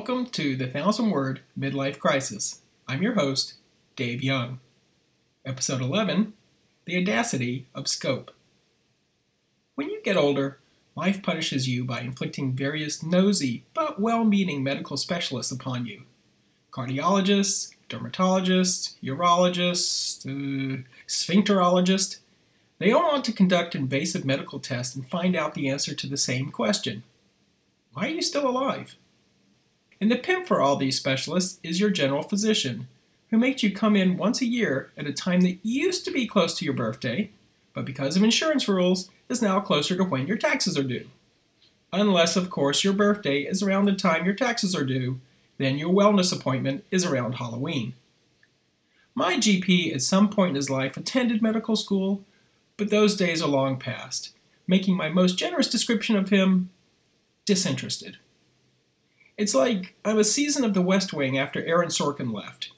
Welcome to the Thousand Word Midlife Crisis. I'm your host, Dave Young. Episode 11 The Audacity of Scope. When you get older, life punishes you by inflicting various nosy but well meaning medical specialists upon you cardiologists, dermatologists, urologists, uh, sphincterologists. They all want to conduct invasive medical tests and find out the answer to the same question Why are you still alive? And the pimp for all these specialists is your general physician, who makes you come in once a year at a time that used to be close to your birthday, but because of insurance rules is now closer to when your taxes are due. Unless, of course, your birthday is around the time your taxes are due, then your wellness appointment is around Halloween. My GP at some point in his life attended medical school, but those days are long past, making my most generous description of him disinterested. It's like I'm a season of The West Wing after Aaron Sorkin left.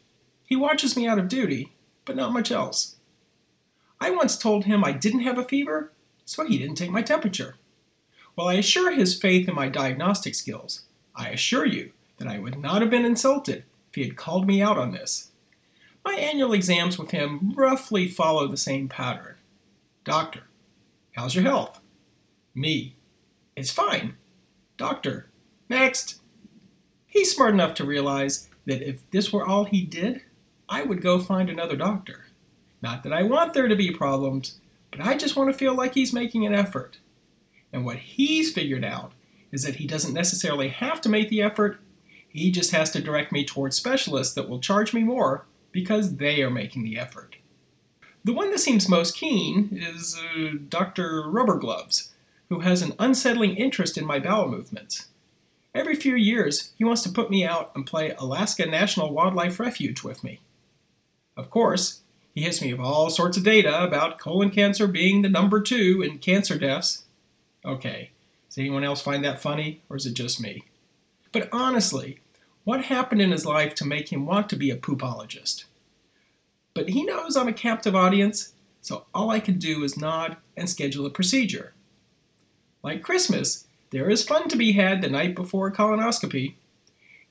He watches me out of duty, but not much else. I once told him I didn't have a fever, so he didn't take my temperature. While I assure his faith in my diagnostic skills, I assure you that I would not have been insulted if he had called me out on this. My annual exams with him roughly follow the same pattern. Doctor, how's your health? Me, it's fine. Doctor, next. He's smart enough to realize that if this were all he did, I would go find another doctor. Not that I want there to be problems, but I just want to feel like he's making an effort. And what he's figured out is that he doesn't necessarily have to make the effort, he just has to direct me towards specialists that will charge me more because they are making the effort. The one that seems most keen is uh, Dr. Rubber Gloves, who has an unsettling interest in my bowel movements. Every few years, he wants to put me out and play Alaska National Wildlife Refuge with me. Of course, he hits me with all sorts of data about colon cancer being the number two in cancer deaths. Okay, does anyone else find that funny, or is it just me? But honestly, what happened in his life to make him want to be a poopologist? But he knows I'm a captive audience, so all I can do is nod and schedule a procedure. Like Christmas, there is fun to be had the night before a colonoscopy.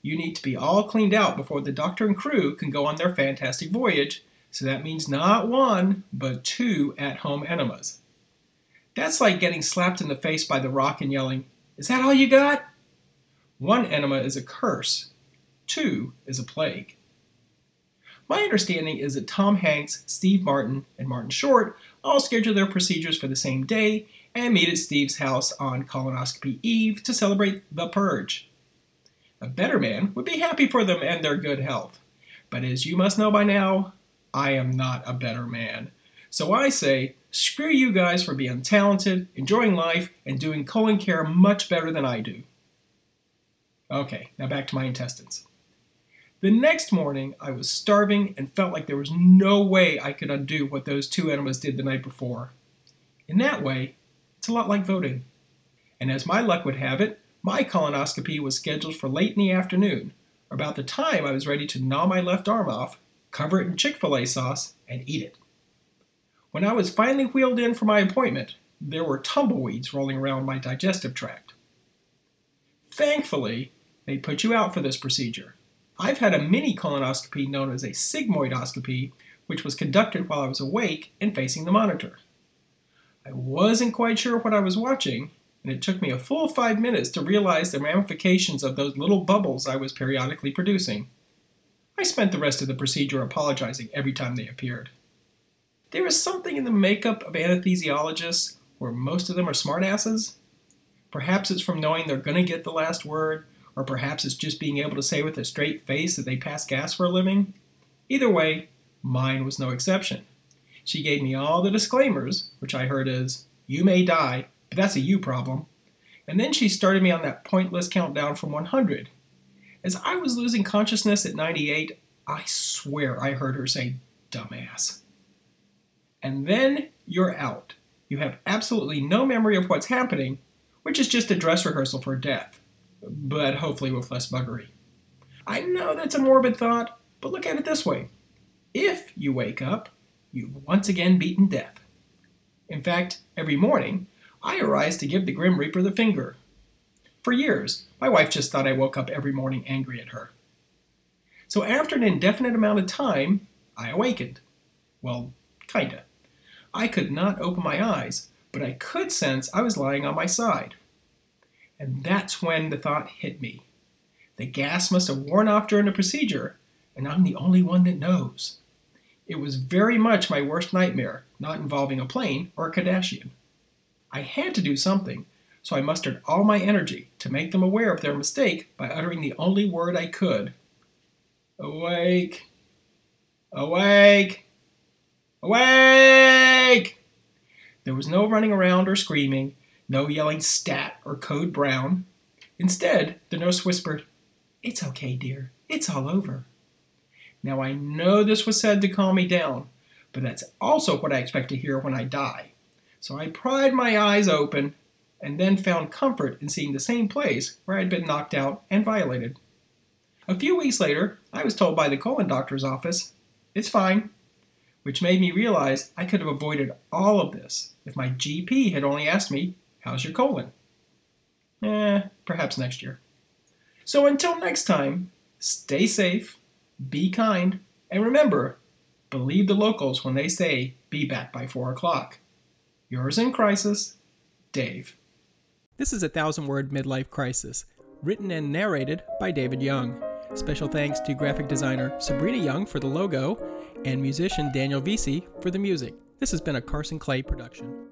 You need to be all cleaned out before the doctor and crew can go on their fantastic voyage, so that means not one, but two at home enemas. That's like getting slapped in the face by the rock and yelling, Is that all you got? One enema is a curse, two is a plague. My understanding is that Tom Hanks, Steve Martin, and Martin Short all scheduled their procedures for the same day and meet at Steve's house on colonoscopy eve to celebrate the purge. A better man would be happy for them and their good health. But as you must know by now, I am not a better man. So I say, screw you guys for being talented, enjoying life, and doing colon care much better than I do. Okay, now back to my intestines. The next morning, I was starving and felt like there was no way I could undo what those two enemas did the night before. In that way, it's a lot like voting. And as my luck would have it, my colonoscopy was scheduled for late in the afternoon, about the time I was ready to gnaw my left arm off, cover it in Chick fil A sauce, and eat it. When I was finally wheeled in for my appointment, there were tumbleweeds rolling around my digestive tract. Thankfully, they put you out for this procedure. I've had a mini colonoscopy known as a sigmoidoscopy, which was conducted while I was awake and facing the monitor. I wasn't quite sure what I was watching, and it took me a full five minutes to realize the ramifications of those little bubbles I was periodically producing. I spent the rest of the procedure apologizing every time they appeared. There is something in the makeup of anesthesiologists where most of them are smartasses. Perhaps it's from knowing they're going to get the last word, or perhaps it's just being able to say with a straight face that they pass gas for a living. Either way, mine was no exception. She gave me all the disclaimers, which I heard as, you may die, but that's a you problem. And then she started me on that pointless countdown from 100. As I was losing consciousness at 98, I swear I heard her say, dumbass. And then you're out. You have absolutely no memory of what's happening, which is just a dress rehearsal for death, but hopefully with less buggery. I know that's a morbid thought, but look at it this way. If you wake up, you've once again beaten death. In fact, every morning, I arise to give the Grim Reaper the finger. For years, my wife just thought I woke up every morning angry at her. So after an indefinite amount of time, I awakened. Well, kinda. I could not open my eyes, but I could sense I was lying on my side. And that's when the thought hit me. The gas must have worn off during the procedure, and I'm the only one that knows. It was very much my worst nightmare, not involving a plane or a Kardashian. I had to do something, so I mustered all my energy to make them aware of their mistake by uttering the only word I could Awake! Awake! Awake! There was no running around or screaming, no yelling stat or code brown. Instead, the nurse whispered, It's okay, dear. It's all over. Now I know this was said to calm me down, but that's also what I expect to hear when I die. So I pried my eyes open and then found comfort in seeing the same place where I'd been knocked out and violated. A few weeks later, I was told by the colon doctor's office, it's fine, which made me realize I could have avoided all of this if my GP had only asked me, How's your colon? Eh, perhaps next year. So until next time, stay safe, be kind, and remember, believe the locals when they say be back by 4 o'clock. Yours in crisis, Dave. This is a thousand word midlife crisis, written and narrated by David Young. Special thanks to graphic designer Sabrina Young for the logo and musician Daniel Vesey for the music. This has been a Carson Clay production.